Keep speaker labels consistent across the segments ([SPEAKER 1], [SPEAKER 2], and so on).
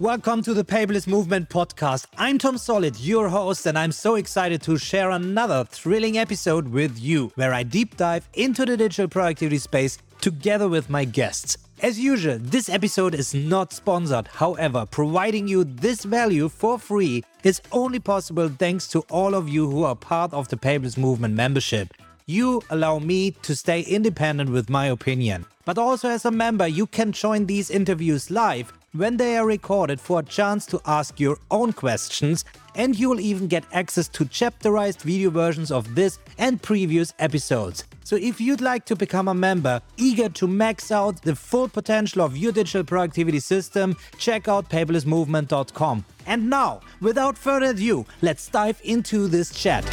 [SPEAKER 1] Welcome to the Paperless Movement podcast. I'm Tom Solid, your host, and I'm so excited to share another thrilling episode with you where I deep dive into the digital productivity space together with my guests. As usual, this episode is not sponsored. However, providing you this value for free is only possible thanks to all of you who are part of the Paperless Movement membership. You allow me to stay independent with my opinion. But also, as a member, you can join these interviews live when they are recorded for a chance to ask your own questions, and you will even get access to chapterized video versions of this and previous episodes. So if you'd like to become a member, eager to max out the full potential of your digital productivity system, check out paperlessmovement.com. And now, without further ado, let's dive into this chat.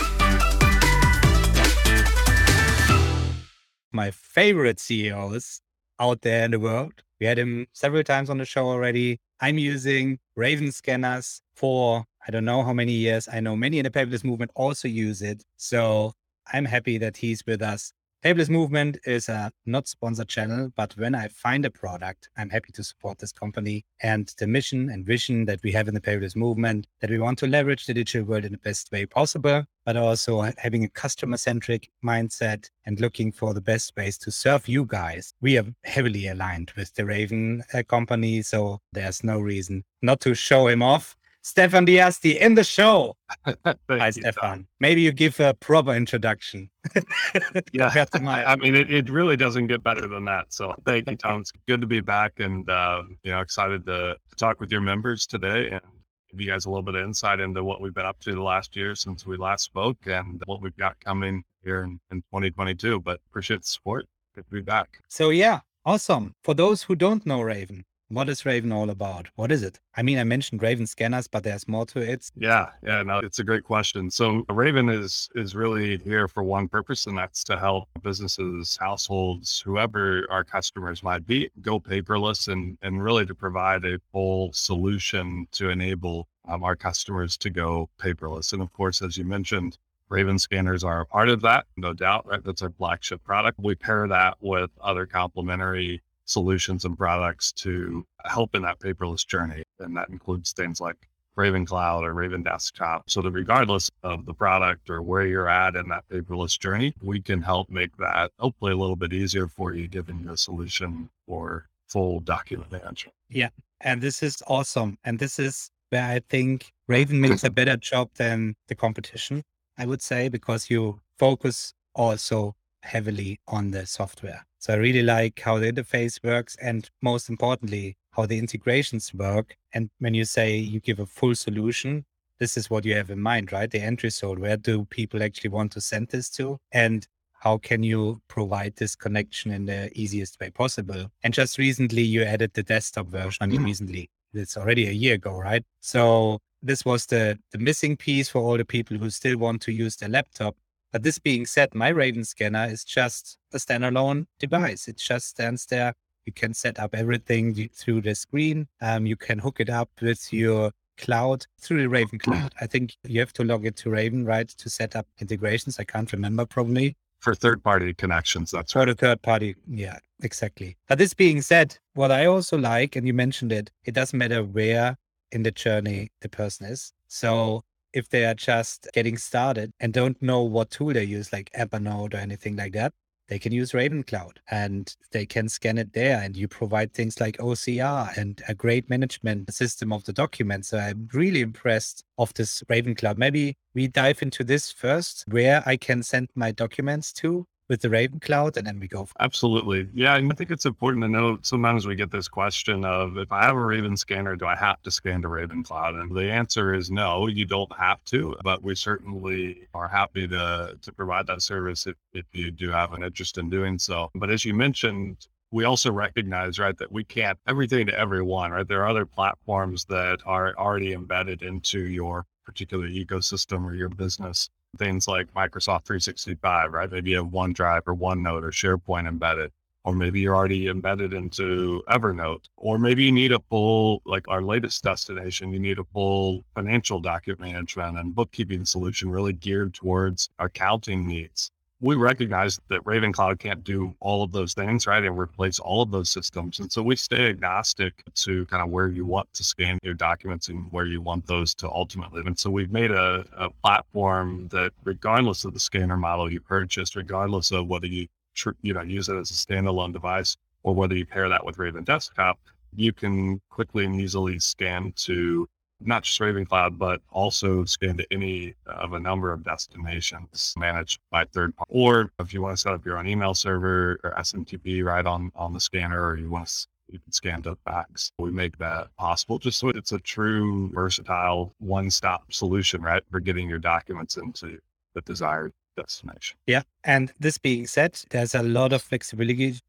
[SPEAKER 1] My favorite CEOs out there in the world we had him several times on the show already. I'm using Raven scanners for I don't know how many years. I know many in the paperless movement also use it. So I'm happy that he's with us Paperless Movement is a not sponsored channel, but when I find a product, I'm happy to support this company and the mission and vision that we have in the Paperless Movement that we want to leverage the digital world in the best way possible, but also having a customer centric mindset and looking for the best ways to serve you guys. We are heavily aligned with the Raven uh, company, so there's no reason not to show him off. Stefan Diasti in the show. Hi, Stefan. Maybe you give a proper introduction.
[SPEAKER 2] yeah, I, I, mean, it, it really doesn't get better than that. So thank you, Tom. It's good to be back and, uh, you know, excited to, to talk with your members today and give you guys a little bit of insight into what we've been up to the last year since we last spoke and what we've got coming here in, in 2022. But appreciate the support. Good to be back.
[SPEAKER 1] So, yeah, awesome. For those who don't know Raven, what is Raven all about? What is it? I mean, I mentioned Raven scanners, but there's more to it.
[SPEAKER 2] Yeah, yeah, no, it's a great question. So Raven is is really here for one purpose, and that's to help businesses, households, whoever our customers might be, go paperless and and really to provide a full solution to enable um, our customers to go paperless. And of course, as you mentioned, Raven scanners are a part of that, no doubt, right? That's our flagship product. We pair that with other complementary solutions and products to help in that paperless journey. And that includes things like Raven Cloud or Raven Desktop. So that regardless of the product or where you're at in that paperless journey, we can help make that hopefully a little bit easier for you, giving you a solution for full document management.
[SPEAKER 1] Yeah. And this is awesome. And this is where I think Raven makes a better job than the competition, I would say, because you focus also heavily on the software. So I really like how the interface works and most importantly, how the integrations work. And when you say you give a full solution, this is what you have in mind, right? The entry result. Where do people actually want to send this to? And how can you provide this connection in the easiest way possible? And just recently you added the desktop version. I mean, mm-hmm. recently, it's already a year ago, right? So this was the, the missing piece for all the people who still want to use the laptop. But this being said, my Raven scanner is just a standalone device. It just stands there. You can set up everything through the screen. Um, you can hook it up with your cloud through the Raven cloud. I think you have to log it to Raven, right, to set up integrations. I can't remember probably.
[SPEAKER 2] For third party connections, that's right.
[SPEAKER 1] For the third party. Yeah, exactly. But this being said, what I also like, and you mentioned it, it doesn't matter where in the journey the person is. So if they are just getting started and don't know what tool they use, like Evernote or anything like that, they can use Raven Cloud and they can scan it there. And you provide things like OCR and a great management system of the documents. So I'm really impressed of this Raven Cloud. Maybe we dive into this first, where I can send my documents to with the Raven Cloud, and then we go.
[SPEAKER 2] Absolutely. Yeah. I think it's important to know sometimes we get this question of if I have a Raven scanner, do I have to scan to Raven Cloud? And the answer is no, you don't have to, but we certainly are happy to, to provide that service if, if you do have an interest in doing so. But as you mentioned, we also recognize, right, that we can't everything to everyone, right? There are other platforms that are already embedded into your particular ecosystem or your business things like Microsoft 365, right? Maybe you have OneDrive or OneNote or SharePoint embedded, or maybe you're already embedded into Evernote, or maybe you need a full, like our latest destination, you need a full financial document management and bookkeeping solution really geared towards accounting needs. We recognize that Raven Cloud can't do all of those things, right? And replace all of those systems. And so we stay agnostic to kind of where you want to scan your documents and where you want those to ultimately. live. And so we've made a, a platform that, regardless of the scanner model you purchased, regardless of whether you tr- you know use it as a standalone device or whether you pair that with Raven Desktop, you can quickly and easily scan to not just Raven Cloud, but also scan to any of a number of destinations managed by third party. Or if you want to set up your own email server or SMTP right on, on the scanner, or you want to you can scan to fax. We make that possible just so it's a true versatile one-stop solution, right? For getting your documents into the desired destination.
[SPEAKER 1] Yeah. And this being said, there's a lot of flexibility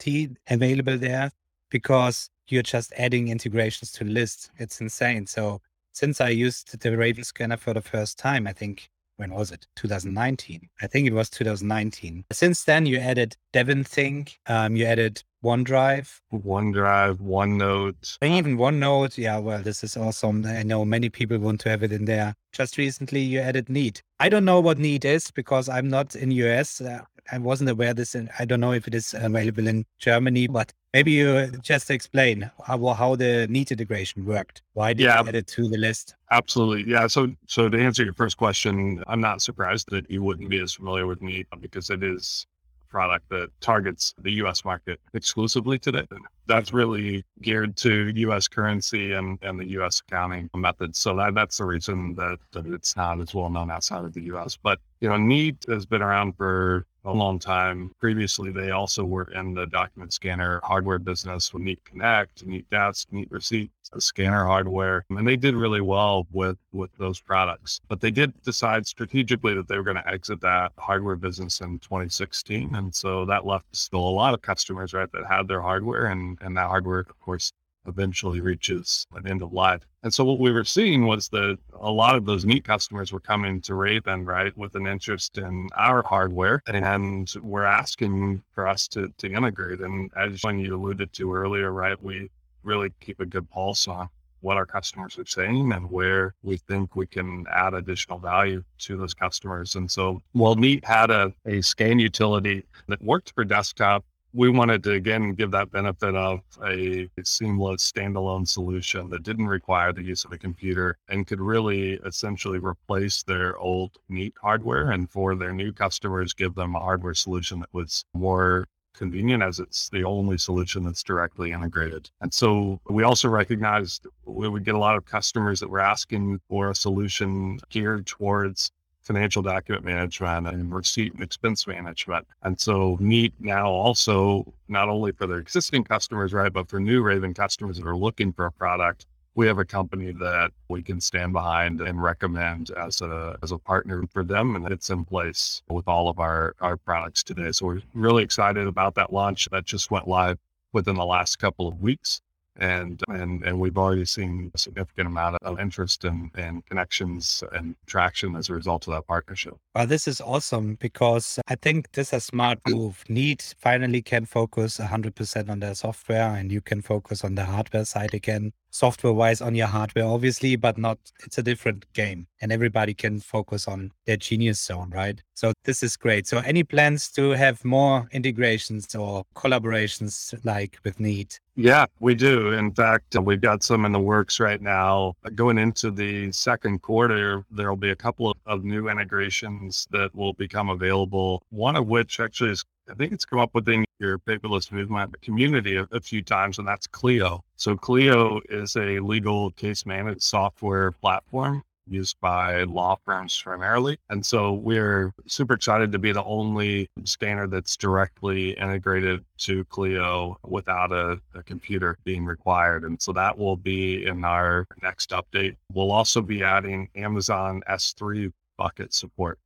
[SPEAKER 1] available there because you're just adding integrations to lists. It's insane. So since I used the Raven scanner for the first time, I think, when was it? 2019. I think it was 2019. Since then, you added DevonThink, um, you added OneDrive.
[SPEAKER 2] OneDrive, OneNote.
[SPEAKER 1] Even OneNote. Yeah, well, this is awesome. I know many people want to have it in there. Just recently, you added Neat. I don't know what Neat is because I'm not in US. Uh, I wasn't aware this. In, I don't know if it is available in Germany, but maybe you just explain how, how the Neat integration worked. Why did yeah, you add it to the list?
[SPEAKER 2] Absolutely. Yeah. So, so to answer your first question, I'm not surprised that you wouldn't be as familiar with Neat because it is product that targets the US market exclusively today. That's really geared to US currency and, and the US accounting methods. So that, that's the reason that, that it's not as well known outside of the US. But, you know, Neat has been around for a long time. Previously, they also were in the document scanner hardware business with Neat Connect, Neat Desk, Neat Receipt, scanner hardware, and they did really well with with those products. But they did decide strategically that they were going to exit that hardware business in 2016, and so that left still a lot of customers right that had their hardware, and and that hardware, of course, eventually reaches an end of life. And so what we were seeing was that a lot of those Neat customers were coming to Raven, right, with an interest in our hardware and we're asking for us to, to integrate. And as you alluded to earlier, right, we really keep a good pulse on what our customers are saying and where we think we can add additional value to those customers. And so while Neat had a, a scan utility that worked for desktop, we wanted to again give that benefit of a, seamless standalone solution that didn't require the use of a computer and could really essentially replace their old Neat hardware and for their new customers give them a hardware solution that was more convenient as it's the only solution that's directly integrated. And so we also recognized we would get a lot of customers that were asking for a solution geared towards financial document management and mm-hmm. receipt and expense management. And so Neat now also, not only for their existing customers, right, but for new Raven customers that are looking for a product, we have a company that we can stand behind and recommend as a as a partner for them and it's in place with all of our our products today. So we're really excited about that launch that just went live within the last couple of weeks and and and we've already seen a significant amount of interest and, and connections and traction as a result of that partnership.
[SPEAKER 1] Well, this is awesome because I think this is a smart move. Neat finally can focus 100% on their software and you can focus on the hardware side again software wise on your hardware, obviously, but not, it's a different game and everybody can focus on their genius zone, right? So this is great. So any plans to have more integrations or collaborations like with Neat?
[SPEAKER 2] Yeah, we do. In fact, uh, we've got some in the works right now. Going into the second quarter, there'll be a couple of, of new integrations that will become available. One of which actually is I think it's come up within your paperless movement community a, a, few times, and that's Clio. So Clio is a legal case management software platform used by law firms primarily. And so we're super excited to be the only scanner that's directly integrated to Clio without a, a, computer being required. And so that will be in our next update. We'll also be adding Amazon S3 bucket support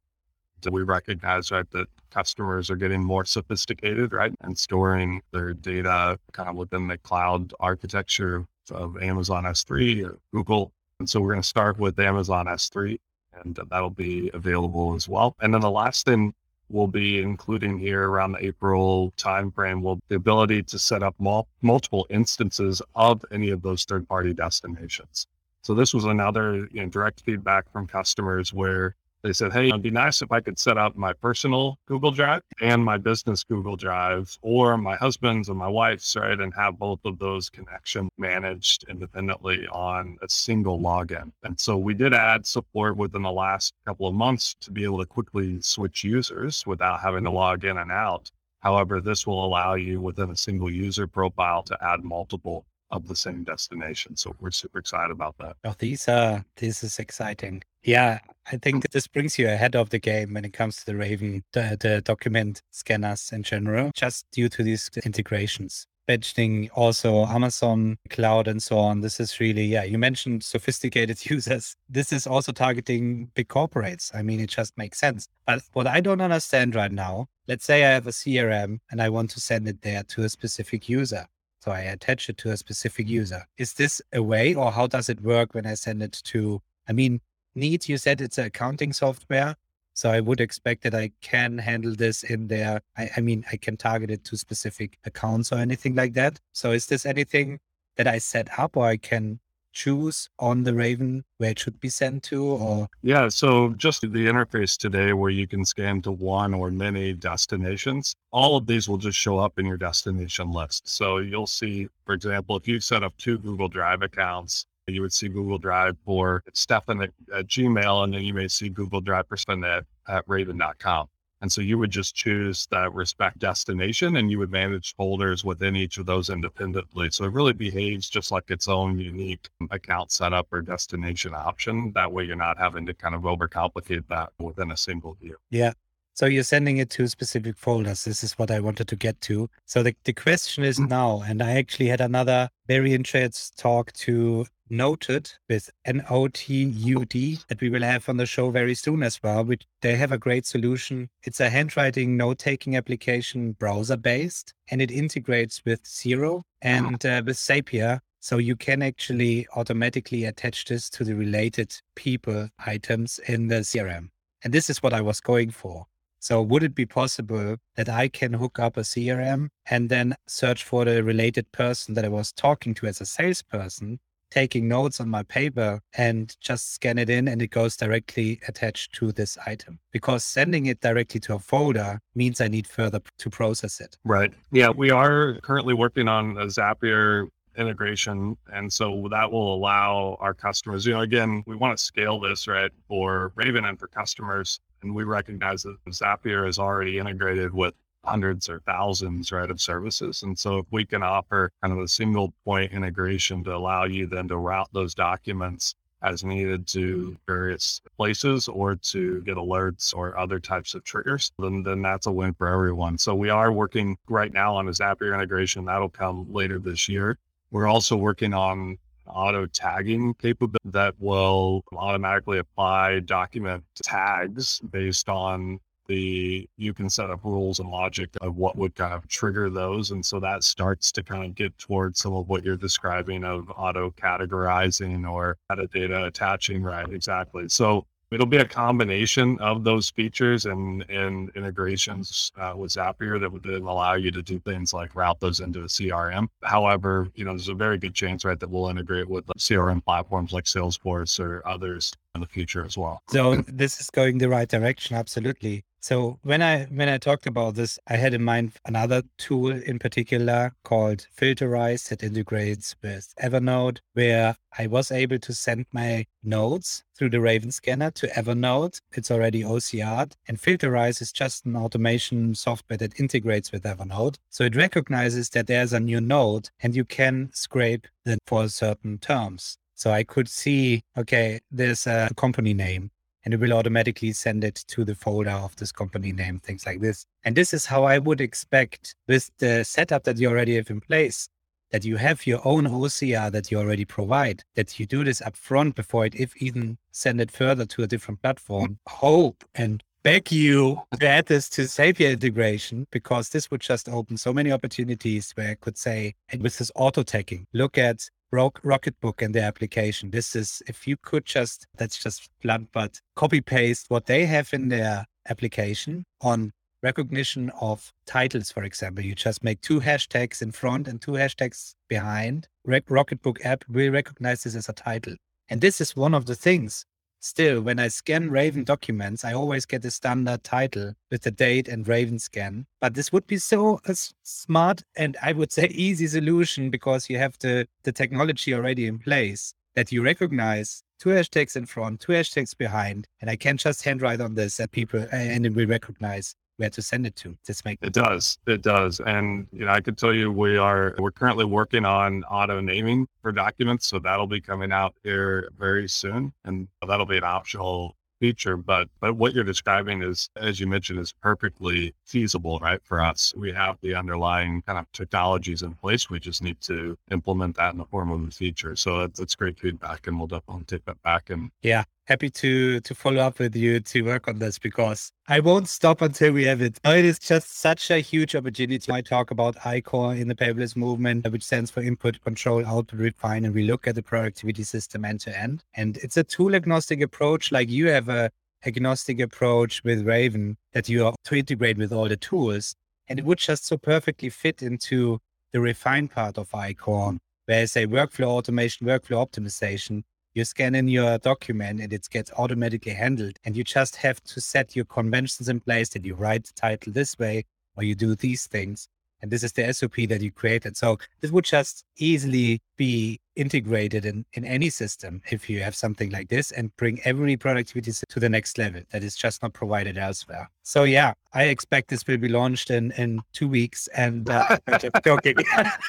[SPEAKER 2] we recognize right that customers are getting more sophisticated right and storing their data kind of within the cloud architecture of amazon s3 or google. And so we're going to start with amazon s3 and that'll be available as well. And then the last thing we'll be including here around the april timeframe will the ability to set up mul- multiple instances of any of those third party destinations. So this was another you know, direct feedback from customers where they said, Hey, it'd be nice if I could set up my personal Google Drive and my business Google Drive or my husband's and my wife's, right? And have both of those connections managed independently on a single login. And so we did add support within the last couple of months to be able to quickly switch users without having to log in and out. However, this will allow you within a single user profile to add multiple of the same destination. So we're super excited about that.
[SPEAKER 1] Oh, these are this is exciting. Yeah, I think this brings you ahead of the game when it comes to the Raven, the, the document scanners in general, just due to these integrations. Mentioning also Amazon Cloud and so on. This is really, yeah, you mentioned sophisticated users. This is also targeting big corporates. I mean, it just makes sense. But what I don't understand right now, let's say I have a CRM and I want to send it there to a specific user. So I attach it to a specific mm-hmm. user. Is this a way or how does it work when I send it to, I mean, Neat, you said it's an accounting software. So I would expect that I can handle this in there. I, I, mean, I can target it to specific accounts or anything like that. So is this anything mm-hmm. that I set up or I can choose on the Raven where it should be sent to or?
[SPEAKER 2] Yeah so just the interface today where you can scan to one or many destinations all of these will just show up in your destination list. So you'll see for example if you set up two google drive accounts you would see google drive for stefan at, at gmail and then you may see google drive for stefan at, at raven.com and so you would just choose that respect destination and you would manage folders within each of those independently. So it really behaves just like its own unique account setup or destination option. That way you're not having to kind of overcomplicate that within a single view.
[SPEAKER 1] Yeah. So you're sending it to specific folders. This is what I wanted to get to. So the, the question is mm. now, and I actually had another very interesting talk to Notud with N-O-T-U-D that we will have on the show very soon as well. Which they have a great solution. It's a handwriting note-taking application, browser-based, and it integrates with Zero and uh, with Zapier. So you can actually automatically attach this to the related people items in the CRM. And this is what I was going for. So would it be possible that I can hook up a CRM and then search for the related person that I was talking to as a salesperson taking notes on my paper and just scan it in and it goes directly attached to this item because sending it directly to a folder means I need further to process it.
[SPEAKER 2] Right. Yeah. We are currently working on a Zapier integration. And so that will allow our customers, you know, again, we want to scale this, right, for Raven and for customers. And we recognize that Zapier is already integrated with hundreds or thousands right of services and so if we can offer kind of a single point integration to allow you then to route those documents as needed to mm. various places or to get alerts or other types of triggers, then, then that's a win for everyone. So we are working right now on a Zapier integration. That'll come later this year. We're also working on auto tagging capability that will automatically apply document tags based on the you can set up rules and logic of what would kind of trigger those and so that starts to kind of get towards some of what you're describing of auto categorizing or metadata attaching right exactly so it'll be a combination of those features and and integrations uh, with Zapier that would allow you to do things like route those into a CRM. However, you know, there's a very good chance, right, that we'll integrate with CRM platforms like Salesforce or others in the future as well.
[SPEAKER 1] So this is going the right direction, absolutely. So when I when I talked about this, I had in mind another tool in particular called Filterize that integrates with Evernote, where I was able to send my notes through the Raven scanner to Evernote. It's already OCR'd. And Filterize is just an automation software that integrates with Evernote. So it recognizes that there's a new note and you can scrape them for certain terms. So I could see, okay, there's a company name and it will automatically send it to the folder of this company name, things like this. And this is how I would expect with the setup that you already have in place, that you have your own OCR that you already provide, that you do this upfront before it if even send it further to a different platform. Hope and beg you to add this to Zapier integration because this would just open so many opportunities where I could say, and with this auto tagging, look at Rocketbook and their application. This is, if you could just, that's just blunt, but copy paste what they have in their application on recognition of titles, for example. You just make two hashtags in front and two hashtags behind. Rocketbook app will recognize this as a title. And this is one of the things still, when I scan Raven documents, I always get the standard title with the date and Raven scan. But this would be so uh, a smart and I would say easy solution because you have the, the technology already in place that you recognize two hashtags in front, two hashtags behind, and I can just handwrite on this and people and it will recognize to send it to. This make
[SPEAKER 2] it does. It does. And you know, I can tell you we are we're currently working on auto naming for documents. So that'll be coming out here very soon. And that'll be an optional feature, but but what you're describing is, as you mentioned, is perfectly feasible, right? For us, we have the underlying kind of technologies in place. We just need to implement that in the form of a feature. So that's, that's great feedback, and we'll definitely take that back. And
[SPEAKER 1] yeah, happy to to follow up with you to work on this because I won't stop until we have it. It is just such a huge opportunity. I talk about ICOR in the paperless movement, which stands for input, control, output, refine, and we look at the productivity system end to end. And it's a tool agnostic approach, like you have a agnostic approach with Raven that you are to integrate with all the tools. And it would just so perfectly fit into the refine part of ICOR, where I say workflow automation, workflow optimization, you scan in your document and it gets automatically handled. And you just have to set your conventions in place that you write the title this way or you do these things. And this is the SOP that you created. So this would just easily be integrated in, in any system if you have something like this and bring every productivity to the next level that is just not provided elsewhere. So yeah, I expect this will be launched in, in two weeks and uh, just joking.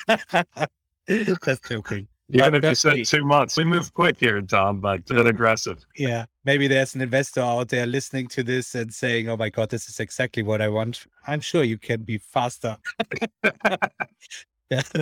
[SPEAKER 1] just joking.
[SPEAKER 2] Even if you said two months, we move quick here, Tom, but bit aggressive.
[SPEAKER 1] Yeah. Maybe there's an investor out there listening to this and saying, oh my God, this is exactly what I want. I'm sure you can be faster.
[SPEAKER 2] yeah.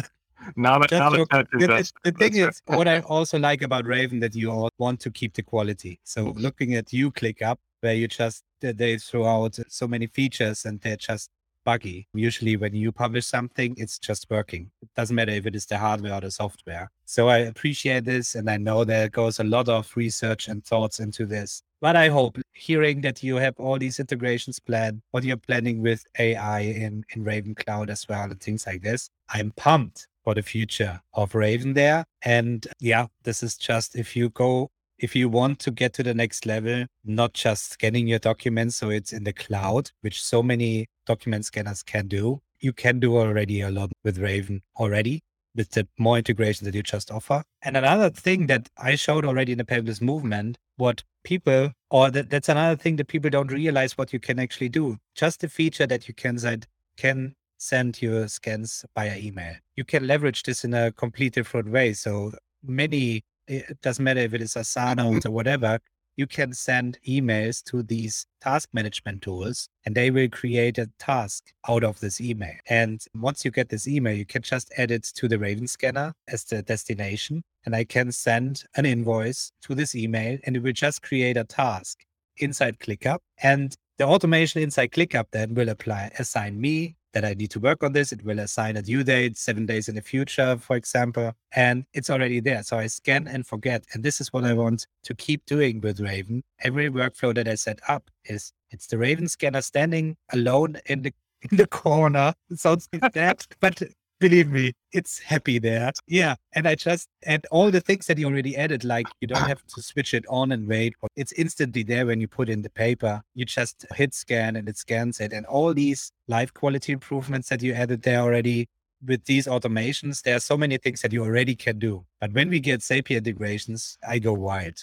[SPEAKER 2] Not, a, not a
[SPEAKER 1] the, the thing is, what I also like about Raven that you all want to keep the quality. So looking at you ClickUp, where you just they throw out so many features and they're just buggy. Usually, when you publish something, it's just working. It doesn't matter if it is the hardware or the software. So I appreciate this. And I know there goes a lot of research and thoughts into this. But I hope hearing that you have all these integrations planned, what you're planning with AI in, in Raven Cloud as well, and things like this, I'm pumped for the future of Raven there. And yeah, this is just if you go if you want to get to the next level, not just scanning your documents so it's in the cloud, which so many document scanners can do, you can do already a lot with Raven already with the more integration that you just offer. And another thing that I showed already in the paperless movement, what people, or that, that's another thing that people don't realize what you can actually do. Just the feature that you can send, can send your scans via email. You can leverage this in a complete different way. So many it doesn't matter if it is Asana or mm-hmm. whatever, you can send emails to these task management tools and they will create a task out of this email. And once you get this email, you can just add it to the Raven scanner as the destination. And I can send an invoice to this email and it will just create a task inside ClickUp. And the automation inside ClickUp then will apply, assign me that I need to work on this. It will assign a due date seven days in the future, for example, and it's already there. So I scan and forget. And this is what I want to keep doing with Raven. Every workflow that I set up is it's the Raven scanner standing alone in the in the corner. It sounds like that, but believe me, it's happy there. Yeah. And I just, and all the things that you already added, like you don't have to switch it on and wait. It's instantly there when you put in the paper. You just hit scan and it scans it. And all these live quality improvements that you added there already with these automations, there are so many things that you already can do. But when we get Zapier integrations, I go wild.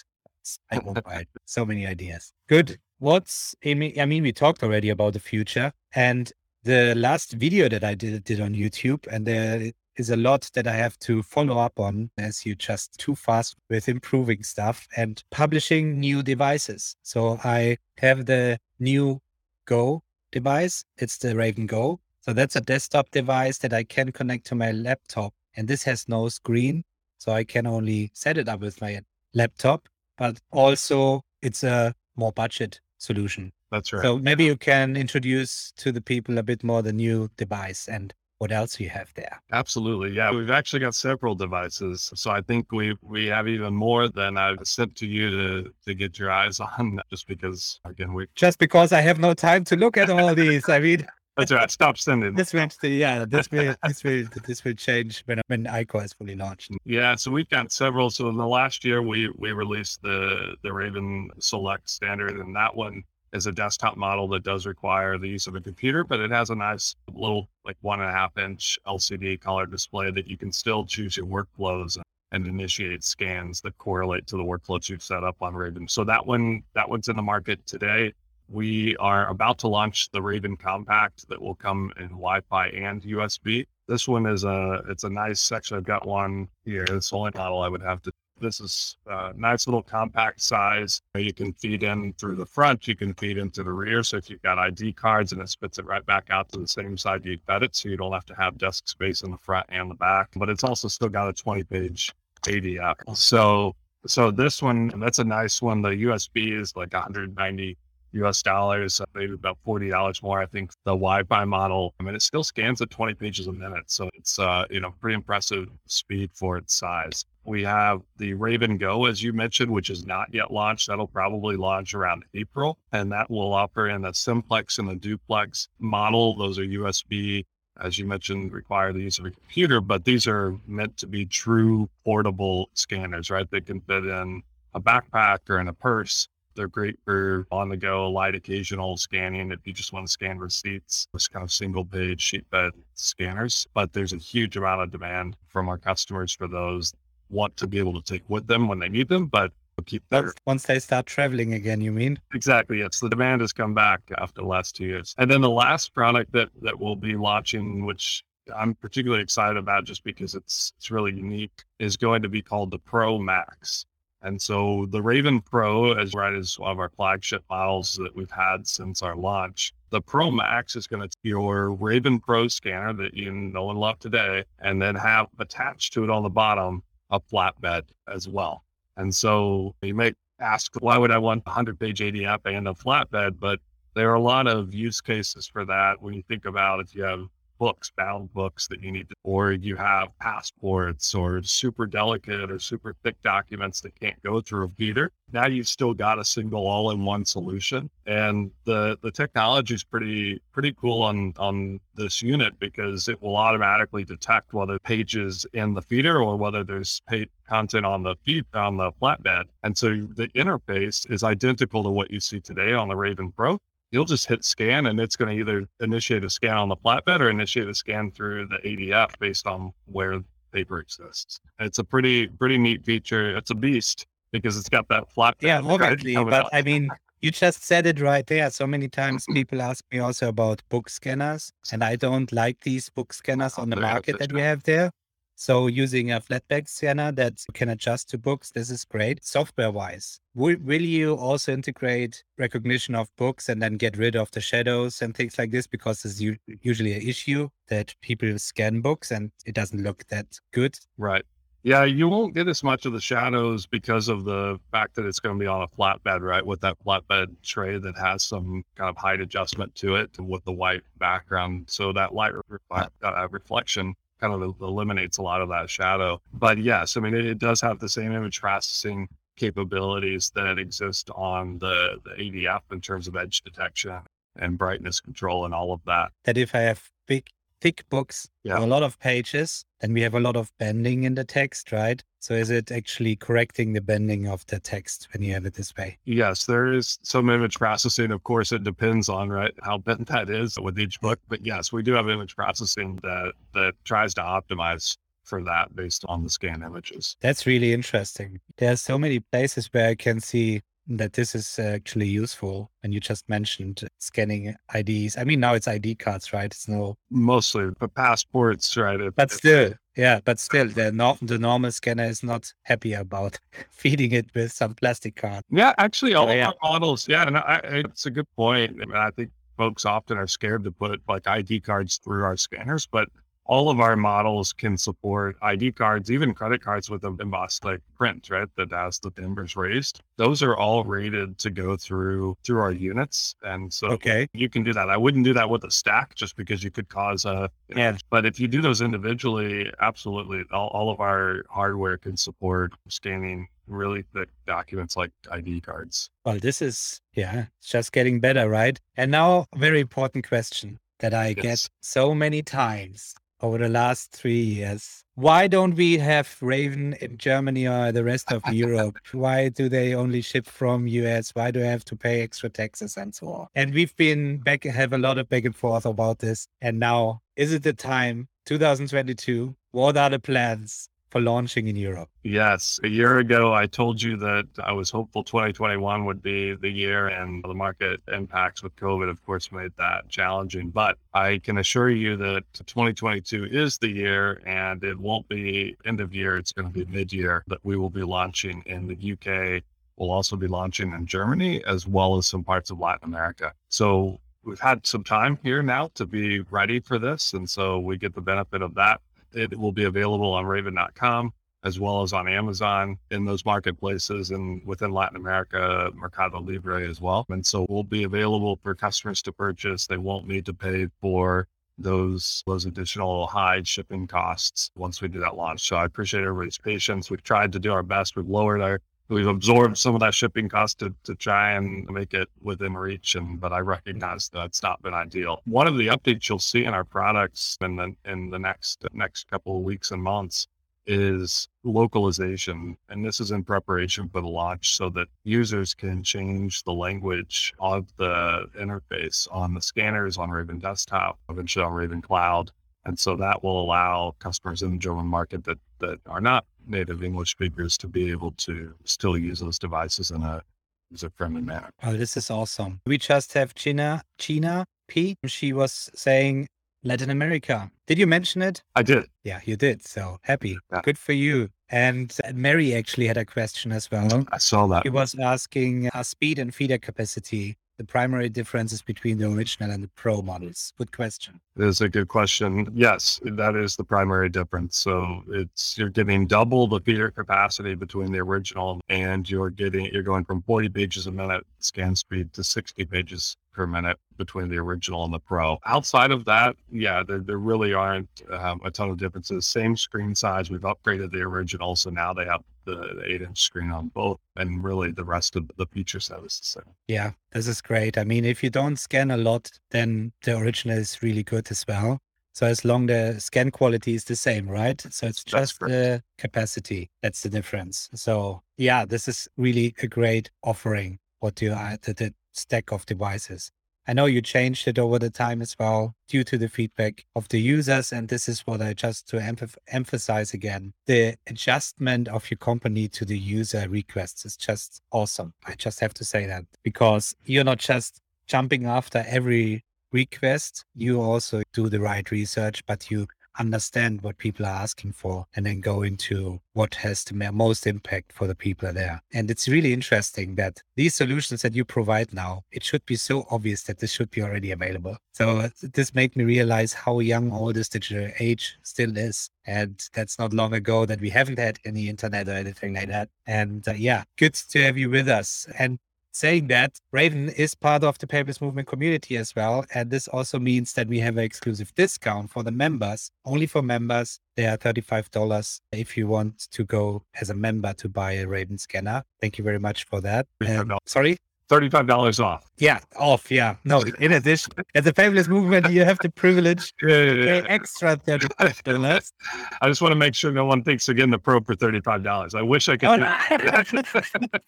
[SPEAKER 1] I go wild. So many ideas. Good. What's, I mean, we talked already about the future and the last video that I did, did on YouTube, and there is a lot that I have to follow up on as you just too fast with improving stuff and publishing new devices. So I have the new Go device. It's the Raven Go. So that's a desktop device that I can connect to my laptop. And this has no screen. So I can only set it up with my laptop, but also it's a more budget solution.
[SPEAKER 2] That's right.
[SPEAKER 1] So maybe you can introduce to the people a bit more the new device and what else you have there.
[SPEAKER 2] Absolutely. Yeah. We've actually got several devices. So I think we we have even more than I've sent to you to to get your eyes on just because again we
[SPEAKER 1] just because I have no time to look at all these. I mean
[SPEAKER 2] That's right. Stop sending.
[SPEAKER 1] This will, yeah, this will, this will, this will change when when ICOR is fully launched.
[SPEAKER 2] Yeah, so we've got several. So in the last year, we we released the the Raven Select standard, and that one is a desktop model that does require the use of a computer, but it has a nice little like one and a half inch LCD color display that you can still choose your workflows and initiate scans that correlate to the workflows you've set up on Raven. So that one that one's in the market today. We are about to launch the Raven Compact that will come in Wi-Fi and USB. This one is a it's a nice section. I've got one here. It's the only model I would have to this is a nice little compact size. You can feed in through the front, you can feed into the rear. So if you've got ID cards and it spits it right back out to the same side you fed it, so you don't have to have desk space in the front and the back. But it's also still got a 20 page ADF. So so this one, that's a nice one. The USB is like 190 US dollars, maybe about $40 more. I think the Wi-Fi model, I mean, it still scans at 20 pages a minute. So it's, uh, you know, pretty impressive speed for its size. We have the Raven Go, as you mentioned, which is not yet launched. That'll probably launch around April, and that will offer in a simplex and a duplex model. Those are USB, as you mentioned, require the use of a computer, but these are meant to be true portable scanners, right? They can fit in a backpack or in a purse. They're great for on the go, light occasional scanning if you just want to scan receipts, this kind of single page sheet fed scanners. But there's a huge amount of demand from our customers for those want to be able to take with them when they need them, but keep better.
[SPEAKER 1] Once they start traveling again, you mean?
[SPEAKER 2] Exactly. Yes. The demand has come back after the last two years. And then the last product that that we'll be launching, which I'm particularly excited about just because it's it's really unique, is going to be called the Pro Max. And so the Raven Pro, as right as one of our flagship models that we've had since our launch, the Pro Max is going to be your Raven Pro scanner that you know and love today, and then have attached to it on the bottom a flatbed as well. And so you might ask, why would I want a 100 page ADF and a flatbed? But there are a lot of use cases for that when you think about if you have books, bound books that you need to, or you have passports or super delicate or super thick documents that can't go through a feeder. Now you've still got a single all-in-one solution. And the the technology is pretty pretty cool on on this unit because it will automatically detect whether pages in the feeder or whether there's paid content on the feed on the flatbed. And so the interface is identical to what you see today on the Raven Pro you'll just hit scan and it's going to either initiate a scan on the flatbed or initiate a scan through the ADF based on where paper exists. It's a pretty pretty neat feature. It's a beast because it's got that flat.
[SPEAKER 1] Yeah, obviously, but I mean, you just said it right there. So many times people ask me also about book scanners, and I don't like these book scanners oh, on the market that we have there. So using a flatbed scanner that can adjust to books, this is great. Software wise, will, will you also integrate recognition of books and then get rid of the shadows and things like this? Because it's usually an issue that people scan books and it doesn't look that good.
[SPEAKER 2] Right. Yeah, you won't get as much of the shadows because of the fact that it's going to be on a flatbed, right? With that flatbed tray that has some kind of height adjustment to it with the white background. So that light uh, reflection kind of eliminates a lot of that shadow. But yes, I mean, it, it does have the same image processing capabilities that exist on the, the ADF in terms of edge detection and brightness control and all of that.
[SPEAKER 1] That if I have big thick books, yeah. a lot of pages, and we have a lot of bending in the text, right? So is it actually correcting the bending of the text when you have it this way?
[SPEAKER 2] Yes, there is some image processing. Of course, it depends on right how bent that is with each book. But yes, we do have image processing that that tries to optimize for that based on the scan images.
[SPEAKER 1] That's really interesting. There are so many places where I can see that this is actually useful. And you just mentioned scanning IDs. I mean, now it's ID cards, right? It's no
[SPEAKER 2] mostly, but passports, right? If,
[SPEAKER 1] but still, yeah, but still, the no, the normal scanner is not happy about feeding it with some plastic card.
[SPEAKER 2] Yeah, actually, all yeah. our models. Yeah, and I, it's a good point. I, mean, I think folks often are scared to put like ID cards through our scanners, but all of our models can support ID cards, even credit cards with an embossed like print, right? That has the timbers raised. Those are all rated to go through through our units. And so
[SPEAKER 1] okay.
[SPEAKER 2] you can do that. I wouldn't do that with a stack just because you could cause a
[SPEAKER 1] yeah.
[SPEAKER 2] But if you do those individually, absolutely all, all of our hardware can support scanning really thick documents like ID cards.
[SPEAKER 1] Well, this is yeah, it's just getting better, right? And now very important question that I
[SPEAKER 2] Yes.
[SPEAKER 1] get so many times over the last three years. Why don't we have Raven in Germany or the rest of Europe? Why do they only ship from US? Why do I have to pay extra taxes and so on? And we've been back, have a lot of back and forth about this. And now, is it the time? 2022. What are the plans for launching in Europe?
[SPEAKER 2] Yes. A year ago, I told you that I was hopeful 2021 would be the year, and the market impacts with COVID, of course, made that challenging. But I can assure you that 2022 is the year, and it won't be end of year. It's going to be mid year that we will be launching in the UK. We'll also be launching in Germany as well as some parts of Latin America. So we've had some time here now to be ready for this. And so we get the benefit of that. It will be available on raven.com as well as on Amazon in those marketplaces and within Latin America, Mercado Libre as well. And so we'll be available for customers to purchase. They won't need to pay for those those additional high shipping costs once we do that launch. So I appreciate everybody's patience. We've tried to do our best. We've lowered our we've absorbed some of that shipping cost to, to try and make it within reach and but i recognize that it's not been ideal. One of the updates you'll see in our products in the in the next next couple of weeks and months is localization and this is in preparation for the launch so that users can change the language of the interface on the scanners on raven desktop eventually on raven cloud and so that will allow customers in the German market that, that are not native English speakers to be able to still use those devices in a user friendly manner.
[SPEAKER 1] Oh, this is awesome. We just have Gina, Gina P. She was saying Latin America. Did you mention it?
[SPEAKER 2] I did.
[SPEAKER 1] Yeah, you did. So happy.
[SPEAKER 2] Yeah.
[SPEAKER 1] Good for you. And Mary actually had a question as well.
[SPEAKER 2] I saw that.
[SPEAKER 1] She was asking uh, speed and feeder capacity, the primary differences between the original and the pro models. Good question.
[SPEAKER 2] It is a good question. Yes, that is the primary difference. So it's you're getting double the feeder capacity between the original and you're getting you're going from 40 pages a minute scan speed to 60 pages per minute between the original and the pro. Outside of that, yeah, there, there really aren't um, a ton of differences. Same screen size. We've upgraded the original, so now they have the, the eight inch screen on both, and really the rest of the feature set is the same.
[SPEAKER 1] Yeah, this is great. I mean, if you don't scan a lot, then the original is really good as well. So as long the scan quality is the same, right? So it's just the capacity that's the difference. So yeah, this is really a great offering. What you are the, the stack of devices. I know you changed it over the time as well due to the feedback of the users. And this is what I just to emph- emphasize again. The adjustment of your company to the user requests is just awesome. I just have to say that because you're not just jumping after every request. You also do the right research, but you understand what people are asking for and then go into what has the most impact for the people there. And it's really interesting that these solutions that you provide now, it should be so obvious that this should be already available. So uh, this made me realize how young all this digital age still is. And that's not long ago that we haven't had any internet or anything like that. And uh, yeah, good to have you with us. And saying that, Raven is part of the Paperless Movement community as well. And this also means that we have an exclusive discount for the members. Only for members, they are $35 if you want to go as a member to buy a Raven scanner. Thank you very much for that.
[SPEAKER 2] $35.
[SPEAKER 1] Um, sorry?
[SPEAKER 2] $35 off.
[SPEAKER 1] Yeah, off. Yeah. No, in addition, as a Paperless Movement, you have the privilege
[SPEAKER 2] Yeah, yeah,
[SPEAKER 1] to pay
[SPEAKER 2] yeah.
[SPEAKER 1] extra $35.
[SPEAKER 2] I just want to make sure no one thinks getting the pro for $35. I wish I could.
[SPEAKER 1] Oh, no.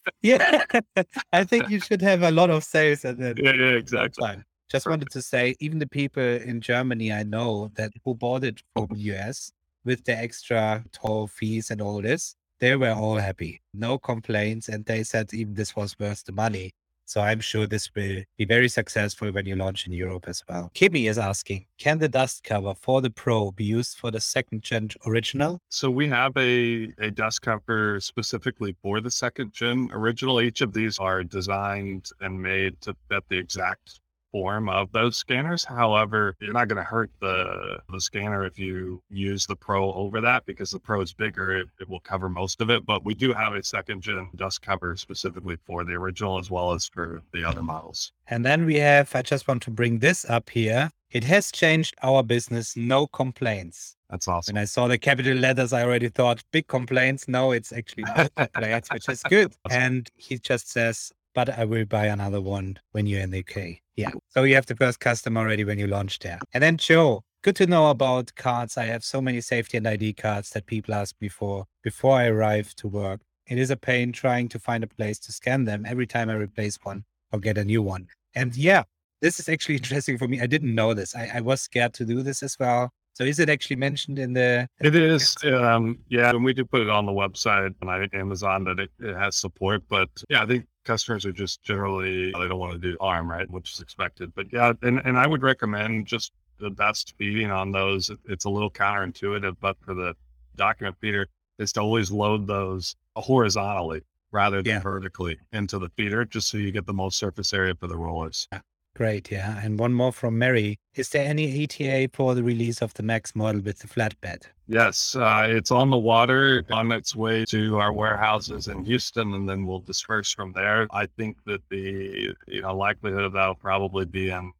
[SPEAKER 1] yeah, I think you should have a lot of sales at that
[SPEAKER 2] yeah, yeah, exactly.
[SPEAKER 1] time. Just wanted to say, even the people in Germany I know that who bought it from the US with the extra toll fees and all this, they were all happy. No complaints. And they said even this was worth the money. So I'm sure this will be very successful when you launch in Europe as well. Kimmy is asking, can the dust cover for the Pro be used for the second gen original?
[SPEAKER 2] So we have a, a dust cover specifically for the second gen original. Each of these are designed and made to fit the exact form of those scanners. However, you're not going to hurt the the scanner if you use the Pro over that because the Pro is bigger. It, it will cover most of it. But we do have a second gen dust cover specifically for the original as well as for the other models.
[SPEAKER 1] And then we have, I just want to bring this up here. It has changed our business. No complaints.
[SPEAKER 2] That's awesome.
[SPEAKER 1] When I saw the capital letters, I already thought big complaints. No, it's actually no complaints, which is good. And he just says but I will buy another one when you're in the UK. Yeah. So you have the first customer already when you launch there. And then Joe, good to know about cards. I have so many safety and ID cards that people ask before before I arrive to work. It is a pain trying to find a place to scan them every time I replace one or get a new one. And yeah, this is actually interesting for me. I didn't know this. I, I was scared to do this as well. So is it actually mentioned in the?
[SPEAKER 2] It is. Um, yeah, and we do put it on the website and I think Amazon that it, it has support. But yeah, I think customers are just generally they don't want to do ARM, right, which is expected. But yeah, and and I would recommend just the best feeding on those. It's a little counterintuitive, but for the document feeder, is to always load those horizontally rather than yeah. vertically into the feeder, just so you get the most surface area for the rollers.
[SPEAKER 1] Great, yeah. And one more from Mary. Is there any ETA for the release of the Max model with the flatbed?
[SPEAKER 2] Yes, uh, it's on the water, on its way to our warehouses in Houston, and then we'll disperse from there. I think that the you know likelihood of that'll probably be in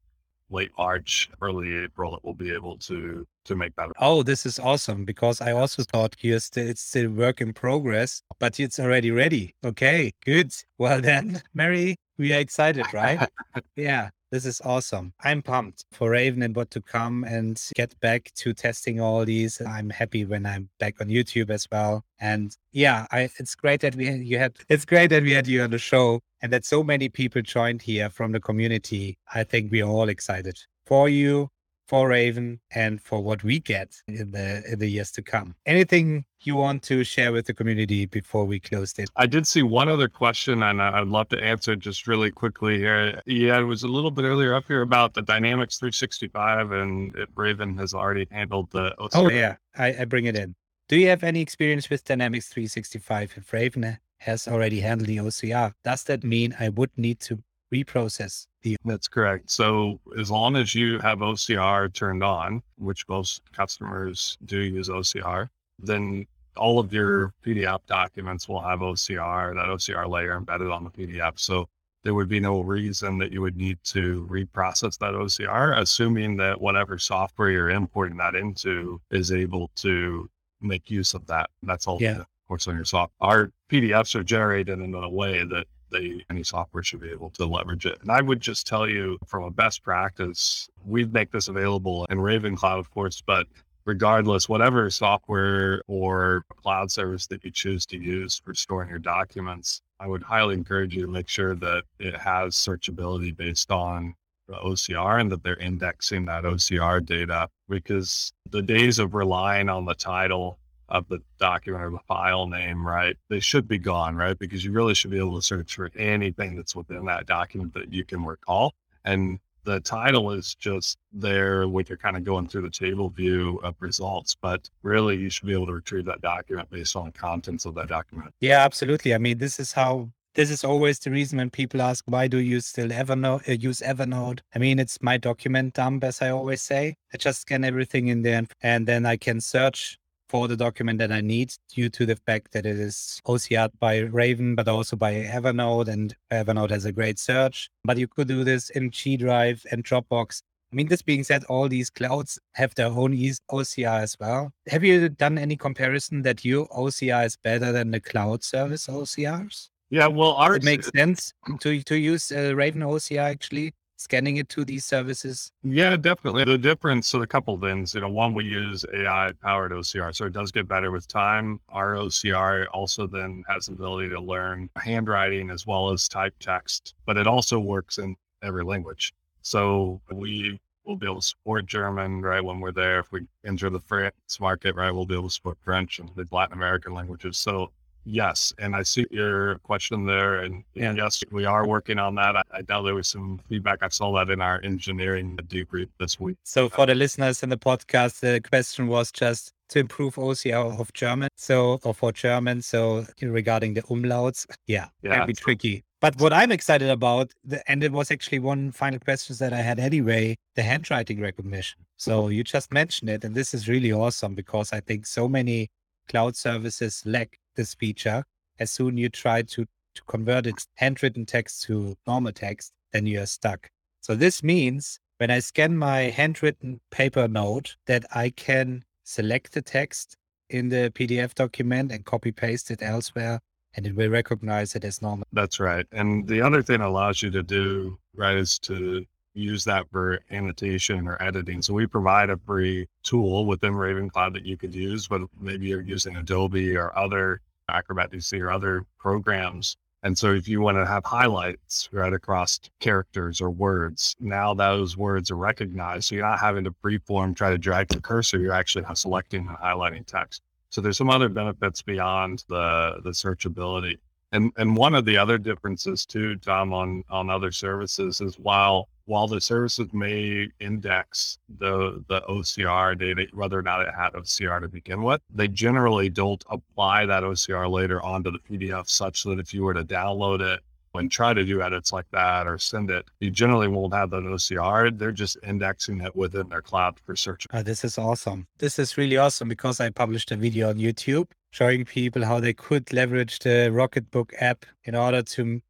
[SPEAKER 2] late March, early April that we'll be able to to make that.
[SPEAKER 1] Oh, this is awesome because I also thought here still, it's still work in progress, but it's already ready. Okay, good. Well then, Mary, we are excited, right? yeah. This is awesome. I'm pumped for Raven and what to come and get back to testing all these. I'm happy when I'm back on YouTube as well. And yeah, I, it's great that we had, you had it's great that we had you on the show and that so many people joined here from the community. I think we are all excited for you for Raven and for what we get in the in the years to come. Anything you want to share with the community before we close it?
[SPEAKER 2] I did see one other question, and I'd love to answer just really quickly here. Yeah, it was a little bit earlier up here about the Dynamics 365, and Raven has already handled the.
[SPEAKER 1] OCR. Oh yeah, I, I bring it in. Do you have any experience with Dynamics 365 if Raven has already handled the OCR? Does that mean I would need to reprocess the.
[SPEAKER 2] That's correct. So as long as you have OCR turned on, which most customers do use OCR, then all of your PDF documents will have OCR, that OCR layer embedded on the PDF. So there would be no reason that you would need to reprocess that OCR, assuming that whatever software you're importing that into is able to make use of that. That's all. Yeah. Of course, on your software. Our PDFs are generated in a way that they any software should be able to leverage it. And I would just tell you from a best practice, we'd make this available in Raven Cloud, of course, but regardless, whatever software or cloud service that you choose to use for storing your documents, I would highly encourage you to make sure that it has searchability based on the OCR and that they're indexing that OCR data because the days of relying on the title of the document or the file name, right? They should be gone, right? Because you really should be able to search for anything that's within that document that you can recall. And the title is just there when you're kind of going through the table view of results, but really you should be able to retrieve that document based on contents of that document.
[SPEAKER 1] Yeah, absolutely. I mean, this is how this is always the reason when people ask why do you still Evernote uh, use Evernote? I mean, it's my document dump, as I always say. I just scan everything in there, and then I can search for the document that I need due to the fact that it is OCR'd by Raven, but also by Evernote, and Evernote has a great search. But you could do this in G Drive and Dropbox. I mean, this being said, all these clouds have their own OCR as well. Have you done any comparison that your OCR is better than the cloud service OCRs?
[SPEAKER 2] Yeah, well, ours
[SPEAKER 1] it makes sense to to use uh, Raven OCR actually scanning it to these services?
[SPEAKER 2] Yeah, definitely. The difference, so a couple things, you know, one, we use AI powered OCR. So it does get better with time. Our OCR also then has the ability to learn handwriting as well as type text, but it also works in every language. So we will be able to support German, right, when we're there. If we enter the France market, right, we'll be able to support French and the Latin American languages. So Yes, and I see your question there, and, and yes, we are working on that. I, I, know there was some feedback. I saw that in our engineering debrief this week.
[SPEAKER 1] So, for the listeners in the podcast, the question was just to improve OCR of German, so or for German. So, regarding the umlauts, yeah, yeah, can be tricky. But what I'm excited about, the, and it was actually one final question that I had anyway, the handwriting recognition. So mm-hmm. you just mentioned it, and this is really awesome because I think so many cloud services lack this feature. As soon you try to, to convert it handwritten text to normal text, then you are stuck. So this means when I scan my handwritten paper note that I can select the text in the PDF document and copy paste it elsewhere and it will recognize it as normal.
[SPEAKER 2] That's right. And the other thing allows you to do, right, is to use that for annotation or editing. So we provide a free tool within Raven Cloud that you could use, but maybe you're using Adobe or other Acrobat DC or other programs. And so if you want to have highlights right across characters or words, now those words are recognized. So you're not having to preform, try to drag the cursor. You're actually selecting and highlighting text. So there's some other benefits beyond the the searchability. And and one of the other differences too, Tom, on on other services is while while the services may index the the OCR data, whether or not it had OCR to begin with, they generally don't apply that OCR later onto the PDF such that if you were to download it and try to do edits like that or send it, you generally won't have that OCR. They're just indexing it within their cloud for search.
[SPEAKER 1] Oh, this is awesome. This is really awesome because I published a video on YouTube showing people how they could leverage the Rocketbook app in order to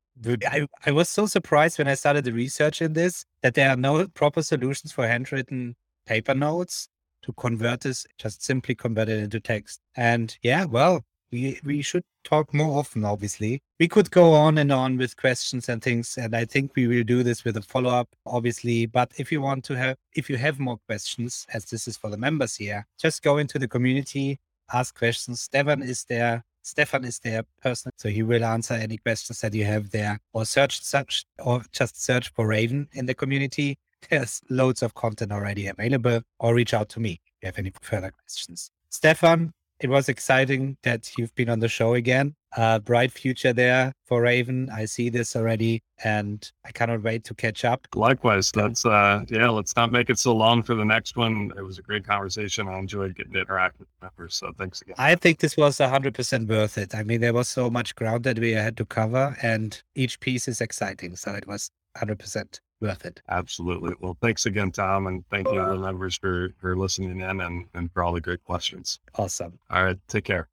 [SPEAKER 1] I, I was so surprised when I started the research in this that there are no proper solutions for handwritten paper notes to convert this, just simply convert it into text. And yeah, well, we, we should talk more often, obviously. We could go on and on with questions and things. And I think we will do this with a follow up, obviously. But if you want to have, if you have more questions, as this is for the members here, just go into the community, ask questions. Stefan is there. Stefan is there person, so he will answer any questions that you have there, or search search or just search for Raven in the community. There's loads of content already available, or reach out to me if you have any further questions. Stefan, it was exciting that you've been on the show again. Uh, bright future there for Raven. I see this already, and I cannot wait to catch up.
[SPEAKER 2] Likewise, that's uh, yeah. Let's not make it so long for the next one. It was a great conversation. I enjoyed getting to interact with members. So thanks again.
[SPEAKER 1] I think this was hundred percent worth it. I mean, there was so much ground that we had to cover, and each piece is exciting. So it was hundred percent worth it.
[SPEAKER 2] Absolutely. Well, thanks again, Tom, and thank you, the members, for for listening in and and for all the great questions.
[SPEAKER 1] Awesome.
[SPEAKER 2] All right, take care.